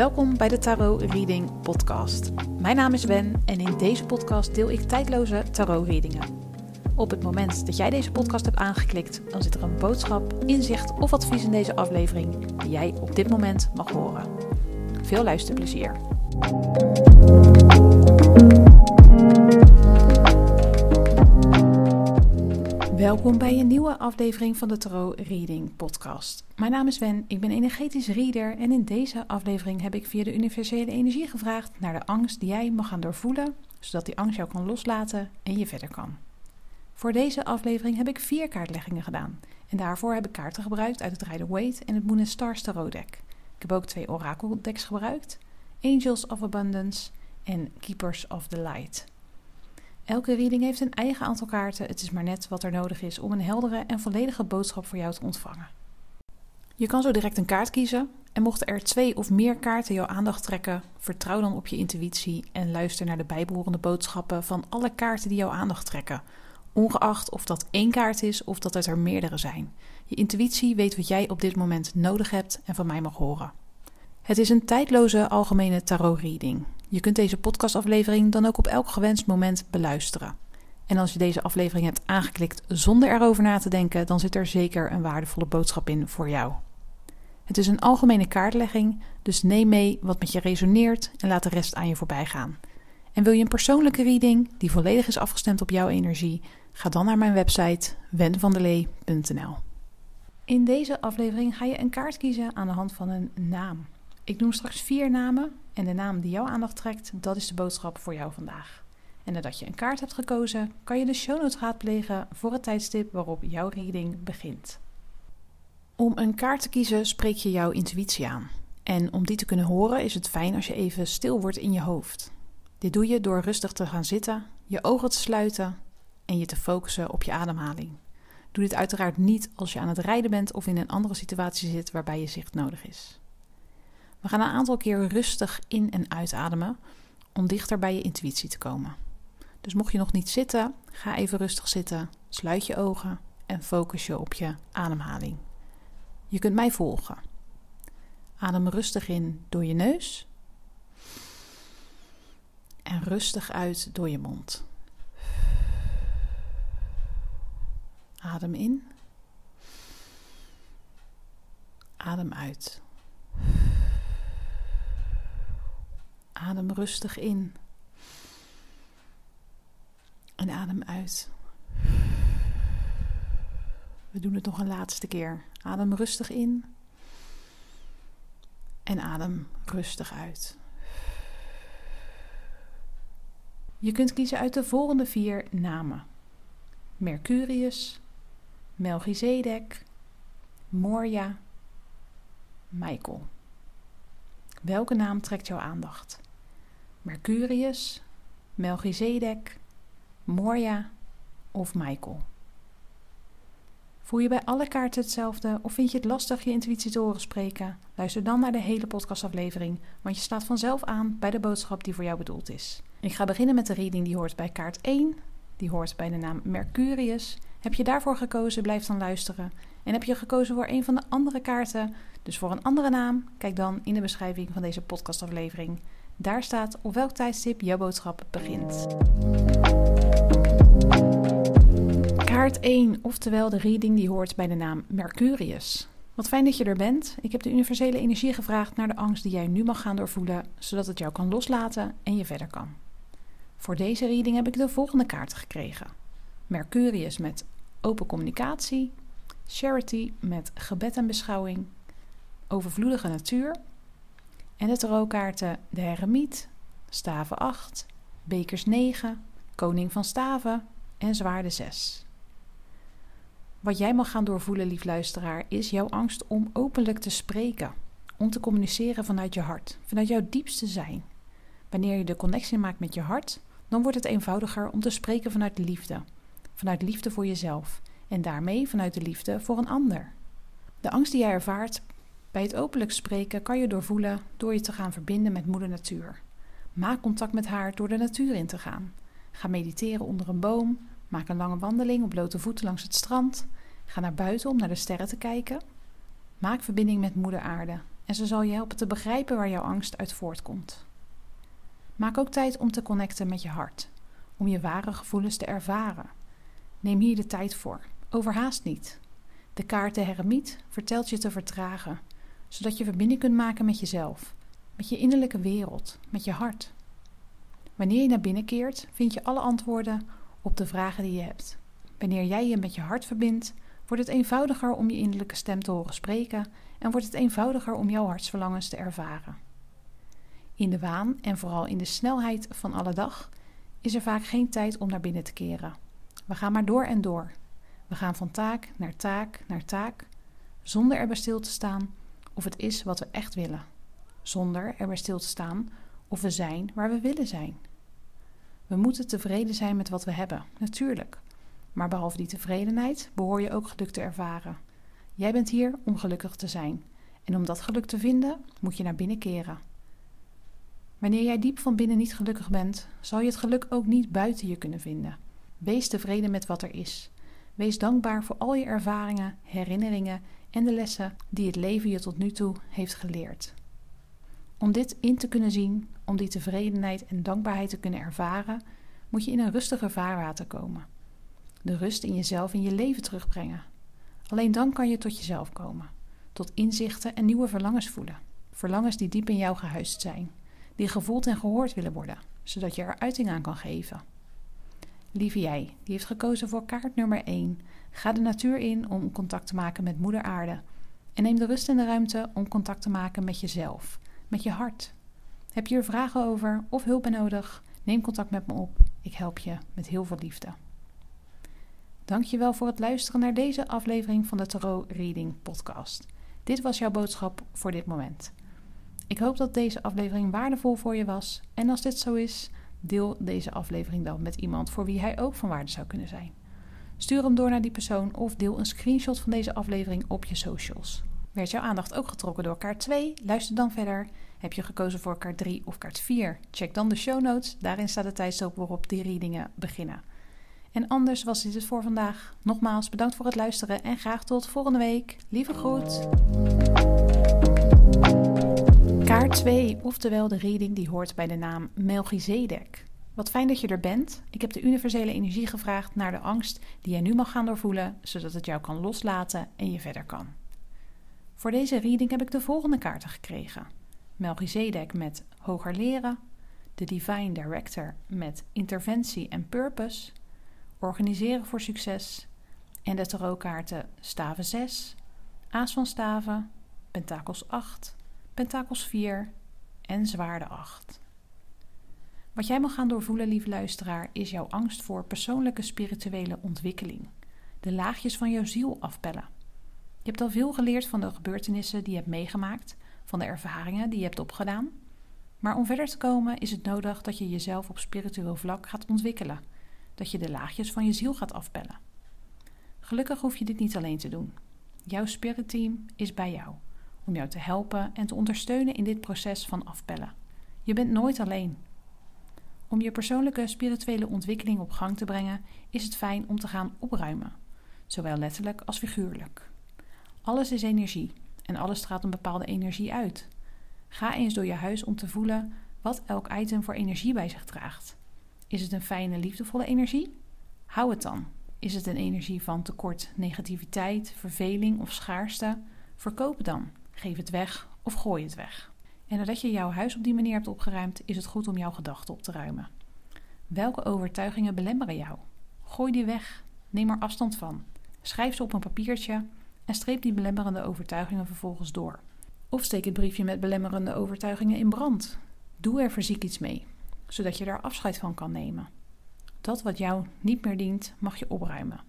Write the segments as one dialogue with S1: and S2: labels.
S1: Welkom bij de Tarot Reading Podcast. Mijn naam is Wen en in deze podcast deel ik tijdloze tarot readingen. Op het moment dat jij deze podcast hebt aangeklikt, dan zit er een boodschap, inzicht of advies in deze aflevering die jij op dit moment mag horen. Veel luisterplezier. Welkom bij een nieuwe aflevering van de Tarot Reading Podcast. Mijn naam is Wen, ik ben energetisch reader en in deze aflevering heb ik via de universele energie gevraagd naar de angst die jij mag gaan doorvoelen, zodat die angst jou kan loslaten en je verder kan. Voor deze aflevering heb ik vier kaartleggingen gedaan en daarvoor heb ik kaarten gebruikt uit het Rider Waite en het Moon Stars Tarot deck. Ik heb ook twee oracle decks gebruikt, Angels of Abundance en Keepers of the Light. Elke reading heeft een eigen aantal kaarten. Het is maar net wat er nodig is om een heldere en volledige boodschap voor jou te ontvangen. Je kan zo direct een kaart kiezen. En mochten er twee of meer kaarten jouw aandacht trekken, vertrouw dan op je intuïtie en luister naar de bijbehorende boodschappen van alle kaarten die jouw aandacht trekken. Ongeacht of dat één kaart is of dat het er meerdere zijn. Je intuïtie weet wat jij op dit moment nodig hebt en van mij mag horen. Het is een tijdloze algemene tarot reading. Je kunt deze podcastaflevering dan ook op elk gewenst moment beluisteren. En als je deze aflevering hebt aangeklikt zonder erover na te denken, dan zit er zeker een waardevolle boodschap in voor jou. Het is een algemene kaartlegging, dus neem mee wat met je resoneert en laat de rest aan je voorbij gaan. En wil je een persoonlijke reading die volledig is afgestemd op jouw energie? Ga dan naar mijn website wenvandelee.nl. In deze aflevering ga je een kaart kiezen aan de hand van een naam. Ik noem straks vier namen en de naam die jouw aandacht trekt, dat is de boodschap voor jou vandaag. En nadat je een kaart hebt gekozen, kan je de show notes raadplegen voor het tijdstip waarop jouw reading begint. Om een kaart te kiezen spreek je jouw intuïtie aan. En om die te kunnen horen is het fijn als je even stil wordt in je hoofd. Dit doe je door rustig te gaan zitten, je ogen te sluiten en je te focussen op je ademhaling. Doe dit uiteraard niet als je aan het rijden bent of in een andere situatie zit waarbij je zicht nodig is. We gaan een aantal keer rustig in- en uitademen om dichter bij je intuïtie te komen. Dus mocht je nog niet zitten, ga even rustig zitten, sluit je ogen en focus je op je ademhaling. Je kunt mij volgen. Adem rustig in door je neus en rustig uit door je mond. Adem in. Adem uit. Adem rustig in. En adem uit. We doen het nog een laatste keer. Adem rustig in. En adem rustig uit. Je kunt kiezen uit de volgende vier namen: Mercurius, Melchizedek, Moria, Michael. Welke naam trekt jouw aandacht? Mercurius, Melchizedek, Moria of Michael? Voel je bij alle kaarten hetzelfde of vind je het lastig je intuïtie te horen spreken? Luister dan naar de hele podcastaflevering, want je staat vanzelf aan bij de boodschap die voor jou bedoeld is. Ik ga beginnen met de reading die hoort bij kaart 1, die hoort bij de naam Mercurius. Heb je daarvoor gekozen, blijf dan luisteren. En heb je gekozen voor een van de andere kaarten, dus voor een andere naam, kijk dan in de beschrijving van deze podcastaflevering. Daar staat op welk tijdstip jouw boodschap begint. Kaart 1, oftewel de reading die hoort bij de naam Mercurius. Wat fijn dat je er bent. Ik heb de universele energie gevraagd naar de angst die jij nu mag gaan doorvoelen, zodat het jou kan loslaten en je verder kan. Voor deze reading heb ik de volgende kaarten gekregen: Mercurius met open communicatie, Charity met gebed en beschouwing, overvloedige natuur en de tarotkaarten de Heremiet, staven 8, bekers 9, koning van staven en zwaarde 6. Wat jij mag gaan doorvoelen, lief luisteraar, is jouw angst om openlijk te spreken, om te communiceren vanuit je hart, vanuit jouw diepste zijn. Wanneer je de connectie maakt met je hart, dan wordt het eenvoudiger om te spreken vanuit liefde, vanuit liefde voor jezelf en daarmee vanuit de liefde voor een ander. De angst die jij ervaart bij het openlijk spreken kan je doorvoelen door je te gaan verbinden met Moeder Natuur. Maak contact met haar door de natuur in te gaan. Ga mediteren onder een boom, maak een lange wandeling op blote voeten langs het strand, ga naar buiten om naar de sterren te kijken. Maak verbinding met Moeder Aarde en ze zal je helpen te begrijpen waar jouw angst uit voortkomt. Maak ook tijd om te connecten met je hart, om je ware gevoelens te ervaren. Neem hier de tijd voor. Overhaast niet. De kaart de Heremiet vertelt je te vertragen, zodat je verbinding kunt maken met jezelf, met je innerlijke wereld, met je hart. Wanneer je naar binnen keert, vind je alle antwoorden op de vragen die je hebt. Wanneer jij je met je hart verbindt, wordt het eenvoudiger om je innerlijke stem te horen spreken en wordt het eenvoudiger om jouw hartsverlangens te ervaren. In de waan en vooral in de snelheid van alle dag is er vaak geen tijd om naar binnen te keren. We gaan maar door en door. We gaan van taak naar taak naar taak, zonder erbij stil te staan of het is wat we echt willen, zonder erbij stil te staan of we zijn waar we willen zijn. We moeten tevreden zijn met wat we hebben, natuurlijk. Maar behalve die tevredenheid behoor je ook geluk te ervaren. Jij bent hier om gelukkig te zijn. En om dat geluk te vinden, moet je naar binnen keren. Wanneer jij diep van binnen niet gelukkig bent, zal je het geluk ook niet buiten je kunnen vinden. Wees tevreden met wat er is. Wees dankbaar voor al je ervaringen, herinneringen en de lessen die het leven je tot nu toe heeft geleerd. Om dit in te kunnen zien, om die tevredenheid en dankbaarheid te kunnen ervaren, moet je in een rustiger vaarwater komen. De rust in jezelf en je leven terugbrengen. Alleen dan kan je tot jezelf komen, tot inzichten en nieuwe verlangens voelen. Verlangens die diep in jou gehuisd zijn, die gevoeld en gehoord willen worden, zodat je er uiting aan kan geven. Lieve jij, die heeft gekozen voor kaart nummer 1, ga de natuur in om contact te maken met Moeder Aarde. En neem de rust en de ruimte om contact te maken met jezelf, met je hart. Heb je er vragen over of hulp nodig? Neem contact met me op. Ik help je met heel veel liefde. Dankjewel voor het luisteren naar deze aflevering van de Tarot Reading Podcast. Dit was jouw boodschap voor dit moment. Ik hoop dat deze aflevering waardevol voor je was. En als dit zo is, deel deze aflevering dan met iemand voor wie hij ook van waarde zou kunnen zijn. Stuur hem door naar die persoon of deel een screenshot van deze aflevering op je socials. Werd jouw aandacht ook getrokken door kaart 2? Luister dan verder. Heb je gekozen voor kaart 3 of kaart 4? Check dan de show notes. Daarin staat de tijdstip waarop die readingen beginnen. En anders was dit het voor vandaag. Nogmaals bedankt voor het luisteren en graag tot volgende week. Lieve groet. Kaart 2, oftewel de reading die hoort bij de naam Melchizedek. Wat fijn dat je er bent. Ik heb de universele energie gevraagd naar de angst die jij nu mag gaan doorvoelen, zodat het jou kan loslaten en je verder kan. Voor deze reading heb ik de volgende kaarten gekregen: Melchizedek met hoger leren, de Divine Director met interventie en purpose, organiseren voor succes en de tarotkaarten staven 6, aas van staven, pentakels 8, pentakels 4 en zwaarde 8. Wat jij mag gaan doorvoelen, lieve luisteraar, is jouw angst voor persoonlijke spirituele ontwikkeling. De laagjes van jouw ziel afpellen. Je hebt al veel geleerd van de gebeurtenissen die je hebt meegemaakt, van de ervaringen die je hebt opgedaan. Maar om verder te komen is het nodig dat je jezelf op spiritueel vlak gaat ontwikkelen dat je de laagjes van je ziel gaat afpellen. Gelukkig hoef je dit niet alleen te doen. Jouw spiritteam is bij jou om jou te helpen en te ondersteunen in dit proces van afpellen. Je bent nooit alleen. Om je persoonlijke spirituele ontwikkeling op gang te brengen, is het fijn om te gaan opruimen, zowel letterlijk als figuurlijk. Alles is energie en alles straalt een bepaalde energie uit. Ga eens door je huis om te voelen wat elk item voor energie bij zich draagt. Is het een fijne, liefdevolle energie? Hou het dan. Is het een energie van tekort, negativiteit, verveling of schaarste? Verkoop dan. Geef het weg of gooi het weg. En nadat je jouw huis op die manier hebt opgeruimd, is het goed om jouw gedachten op te ruimen. Welke overtuigingen belemmeren jou? Gooi die weg. Neem er afstand van. Schrijf ze op een papiertje en streep die belemmerende overtuigingen vervolgens door. Of steek het briefje met belemmerende overtuigingen in brand. Doe er fysiek iets mee zodat je daar afscheid van kan nemen. Dat wat jou niet meer dient, mag je opruimen.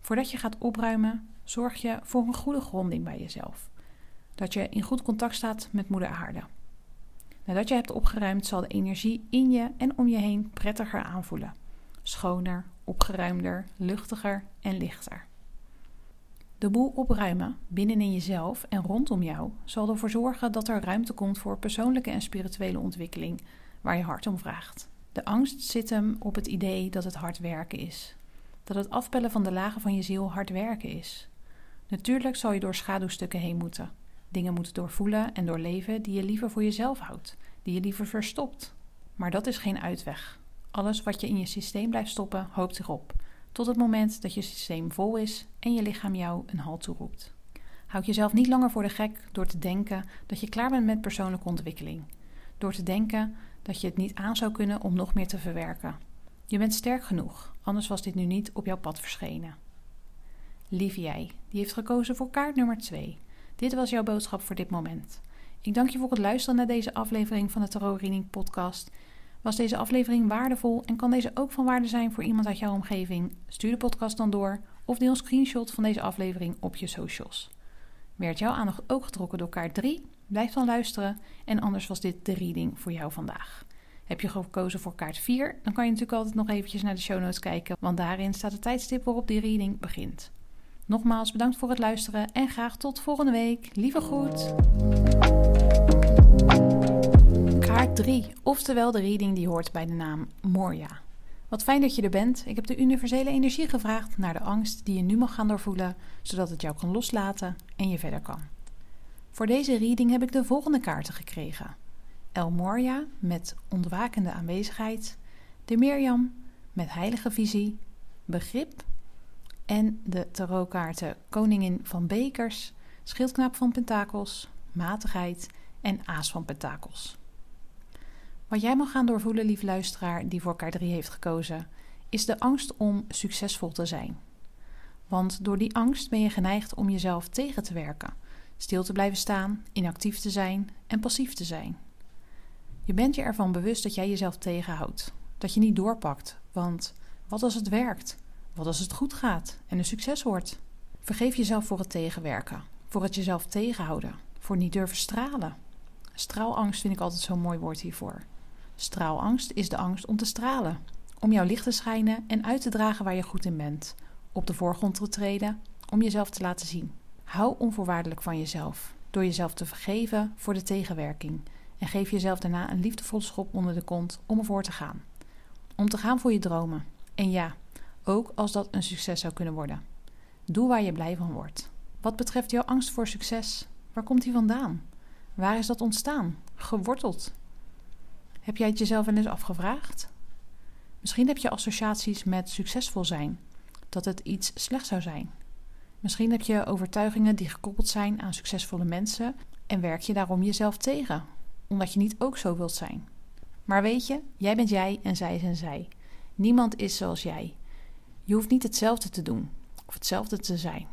S1: Voordat je gaat opruimen, zorg je voor een goede gronding bij jezelf. Dat je in goed contact staat met Moeder Aarde. Nadat je hebt opgeruimd, zal de energie in je en om je heen prettiger aanvoelen. Schoner, opgeruimder, luchtiger en lichter. De boel opruimen binnenin jezelf en rondom jou zal ervoor zorgen dat er ruimte komt voor persoonlijke en spirituele ontwikkeling waar je hart om vraagt. De angst zit hem op het idee dat het hard werken is. Dat het afpellen van de lagen van je ziel hard werken is. Natuurlijk zal je door schaduwstukken heen moeten. Dingen moet doorvoelen en doorleven die je liever voor jezelf houdt, die je liever verstopt. Maar dat is geen uitweg. Alles wat je in je systeem blijft stoppen, hoopt zich op. Tot het moment dat je systeem vol is en je lichaam jou een halt toeroept. Houd jezelf niet langer voor de gek door te denken dat je klaar bent met persoonlijke ontwikkeling. Door te denken dat je het niet aan zou kunnen om nog meer te verwerken. Je bent sterk genoeg, anders was dit nu niet op jouw pad verschenen. Lieve jij, die heeft gekozen voor kaart nummer 2. Dit was jouw boodschap voor dit moment. Ik dank je voor het luisteren naar deze aflevering van de Tarot Reading Podcast. Was deze aflevering waardevol en kan deze ook van waarde zijn voor iemand uit jouw omgeving? Stuur de podcast dan door of deel een screenshot van deze aflevering op je socials. Werd jouw aandacht ook getrokken door kaart 3? Blijf dan luisteren en anders was dit de reading voor jou vandaag. Heb je gekozen voor kaart 4? Dan kan je natuurlijk altijd nog eventjes naar de show notes kijken, want daarin staat het tijdstip waarop die reading begint. Nogmaals bedankt voor het luisteren en graag tot volgende week. Lieve groet. Kaart 3, oftewel de reading die hoort bij de naam Moria. Wat fijn dat je er bent. Ik heb de universele energie gevraagd naar de angst die je nu mag gaan doorvoelen, zodat het jou kan loslaten en je verder kan. Voor deze reading heb ik de volgende kaarten gekregen: El Moria met ontwakende aanwezigheid, de Mirjam met heilige visie, begrip en de tarotkaarten Koningin van Bekers, Schildknaap van Pentakels, Matigheid en Aas van Pentakels. Wat jij mag gaan doorvoelen, lieve luisteraar, die voor kaart 3 heeft gekozen, is de angst om succesvol te zijn. Want door die angst ben je geneigd om jezelf tegen te werken, stil te blijven staan, inactief te zijn en passief te zijn. Je bent je ervan bewust dat jij jezelf tegenhoudt, dat je niet doorpakt, want wat als het werkt? Wat als het goed gaat en een succes wordt? Vergeef jezelf voor het tegenwerken, voor het jezelf tegenhouden, voor niet durven stralen. Straalangst vind ik altijd zo'n mooi woord hiervoor. Straalangst is de angst om te stralen, om jouw licht te schijnen en uit te dragen waar je goed in bent, op de voorgrond te treden, om jezelf te laten zien. Hou onvoorwaardelijk van jezelf, door jezelf te vergeven voor de tegenwerking en geef jezelf daarna een liefdevolle schop onder de kont om ervoor te gaan. Om te gaan voor je dromen. En ja, ook als dat een succes zou kunnen worden. Doe waar je blij van wordt. Wat betreft jouw angst voor succes, waar komt die vandaan? Waar is dat ontstaan? Geworteld? Heb jij het jezelf wel eens afgevraagd? Misschien heb je associaties met succesvol zijn, dat het iets slecht zou zijn. Misschien heb je overtuigingen die gekoppeld zijn aan succesvolle mensen en werk je daarom jezelf tegen, omdat je niet ook zo wilt zijn. Maar weet je, jij bent jij en zij zijn zij. Niemand is zoals jij. Je hoeft niet hetzelfde te doen of hetzelfde te zijn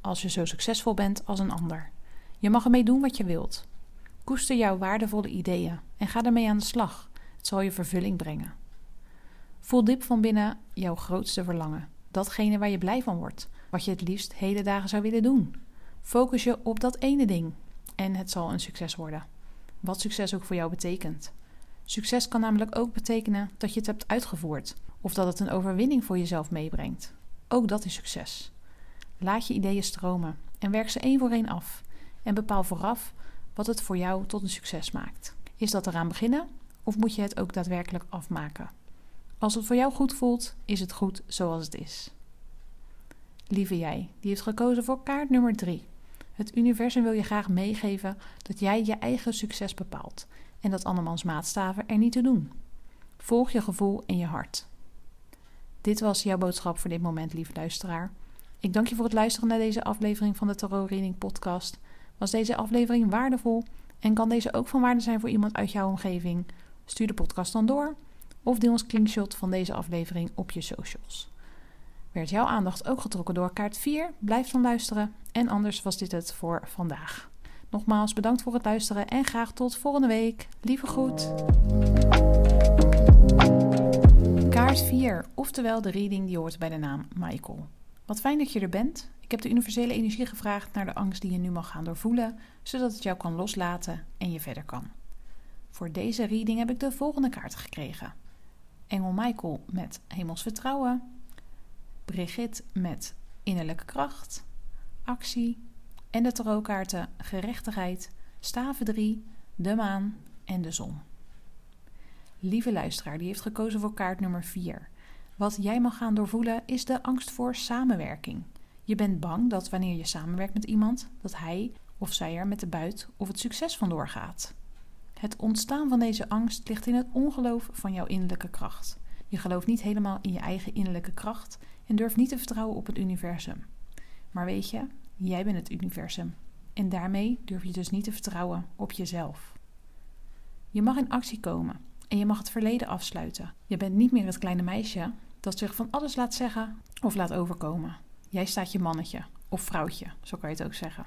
S1: als je zo succesvol bent als een ander. Je mag ermee doen wat je wilt. Koester jouw waardevolle ideeën en ga ermee aan de slag. Het zal je vervulling brengen. Voel diep van binnen jouw grootste verlangen. Datgene waar je blij van wordt. Wat je het liefst hele dagen zou willen doen. Focus je op dat ene ding. En het zal een succes worden. Wat succes ook voor jou betekent. Succes kan namelijk ook betekenen dat je het hebt uitgevoerd. Of dat het een overwinning voor jezelf meebrengt. Ook dat is succes. Laat je ideeën stromen en werk ze één voor één af. En bepaal vooraf wat het voor jou tot een succes maakt. Is dat eraan beginnen of moet je het ook daadwerkelijk afmaken? Als het voor jou goed voelt, is het goed zoals het is. Lieve jij, die heeft gekozen voor kaart nummer 3. Het universum wil je graag meegeven dat jij je eigen succes bepaalt en dat andermans maatstaven er niet te doen. Volg je gevoel en je hart. Dit was jouw boodschap voor dit moment, lieve luisteraar. Ik dank je voor het luisteren naar deze aflevering van de Tarot Reading Podcast. Was deze aflevering waardevol en kan deze ook van waarde zijn voor iemand uit jouw omgeving? Stuur de podcast dan door of deel een screenshot van deze aflevering op je socials. Werd jouw aandacht ook getrokken door kaart 4? Blijf dan luisteren en anders was dit het voor vandaag. Nogmaals bedankt voor het luisteren en graag tot volgende week. Lieve groet. Kaart 4, oftewel de reading die hoort bij de naam Michael. Wat fijn dat je er bent. Ik heb de universele energie gevraagd naar de angst die je nu mag gaan doorvoelen, zodat het jou kan loslaten en je verder kan. Voor deze reading heb ik de volgende kaart gekregen: Engel Michael met hemels vertrouwen, Brigitte met innerlijke kracht, actie en de tarotkaarten gerechtigheid, staven 3, de maan en de zon. Lieve luisteraar, die heeft gekozen voor kaart nummer 4. Wat jij mag gaan doorvoelen is de angst voor samenwerking. Je bent bang dat wanneer je samenwerkt met iemand, dat hij of zij er met de buit of het succes vandoor gaat. Het ontstaan van deze angst ligt in het ongeloof van jouw innerlijke kracht. Je gelooft niet helemaal in je eigen innerlijke kracht en durft niet te vertrouwen op het universum. Maar weet je, jij bent het universum. En daarmee durf je dus niet te vertrouwen op jezelf. Je mag in actie komen en je mag het verleden afsluiten. Je bent niet meer het kleine meisje dat zich van alles laat zeggen of laat overkomen. Jij staat je mannetje of vrouwtje, zo kan je het ook zeggen.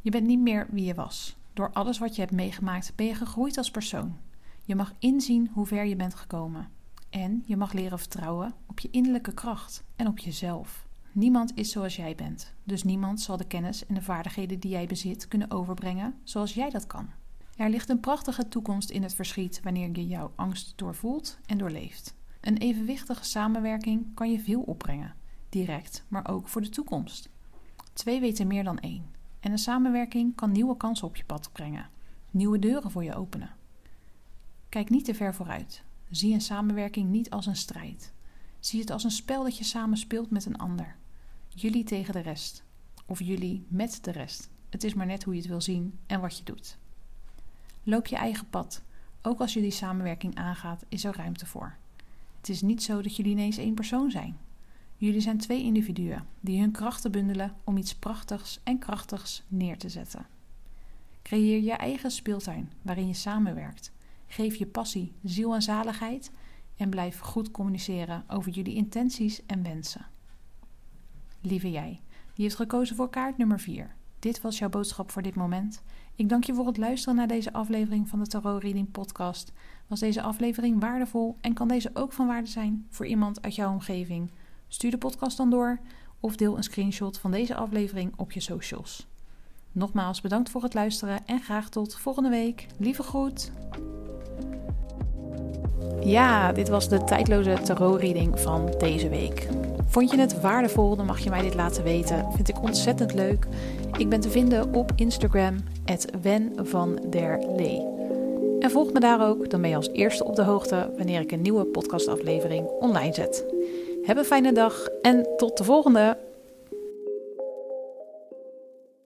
S1: Je bent niet meer wie je was. Door alles wat je hebt meegemaakt ben je gegroeid als persoon. Je mag inzien hoe ver je bent gekomen. En je mag leren vertrouwen op je innerlijke kracht en op jezelf. Niemand is zoals jij bent, dus niemand zal de kennis en de vaardigheden die jij bezit kunnen overbrengen zoals jij dat kan. Er ligt een prachtige toekomst in het verschiet wanneer je jouw angst doorvoelt en doorleeft. Een evenwichtige samenwerking kan je veel opbrengen, direct, maar ook voor de toekomst. Twee weten meer dan één. En een samenwerking kan nieuwe kansen op je pad brengen, nieuwe deuren voor je openen. Kijk niet te ver vooruit. Zie een samenwerking niet als een strijd. Zie het als een spel dat je samen speelt met een ander. Jullie tegen de rest. Of jullie met de rest. Het is maar net hoe je het wil zien en wat je doet. Loop je eigen pad. Ook als je die samenwerking aangaat, is er ruimte voor. Het is niet zo dat jullie ineens één persoon zijn. Jullie zijn twee individuen die hun krachten bundelen om iets prachtigs en krachtigs neer te zetten. Creëer je eigen speeltuin waarin je samenwerkt. Geef je passie, ziel en zaligheid en blijf goed communiceren over jullie intenties en wensen. Lieve jij, die heeft gekozen voor kaart nummer 4. Dit was jouw boodschap voor dit moment. Ik dank je voor het luisteren naar deze aflevering van de Tarot Reading Podcast. Was deze aflevering waardevol en kan deze ook van waarde zijn voor iemand uit jouw omgeving? Stuur de podcast dan door of deel een screenshot van deze aflevering op je socials. Nogmaals bedankt voor het luisteren en graag tot volgende week. Lieve groet! Ja, dit was de tijdloze tarot-reading van deze week. Vond je het waardevol, dan mag je mij dit laten weten. Vind ik ontzettend leuk. Ik ben te vinden op Instagram, Wen van der Lee. En volg me daar ook, dan ben je als eerste op de hoogte wanneer ik een nieuwe podcastaflevering online zet. Heb een fijne dag en tot de volgende!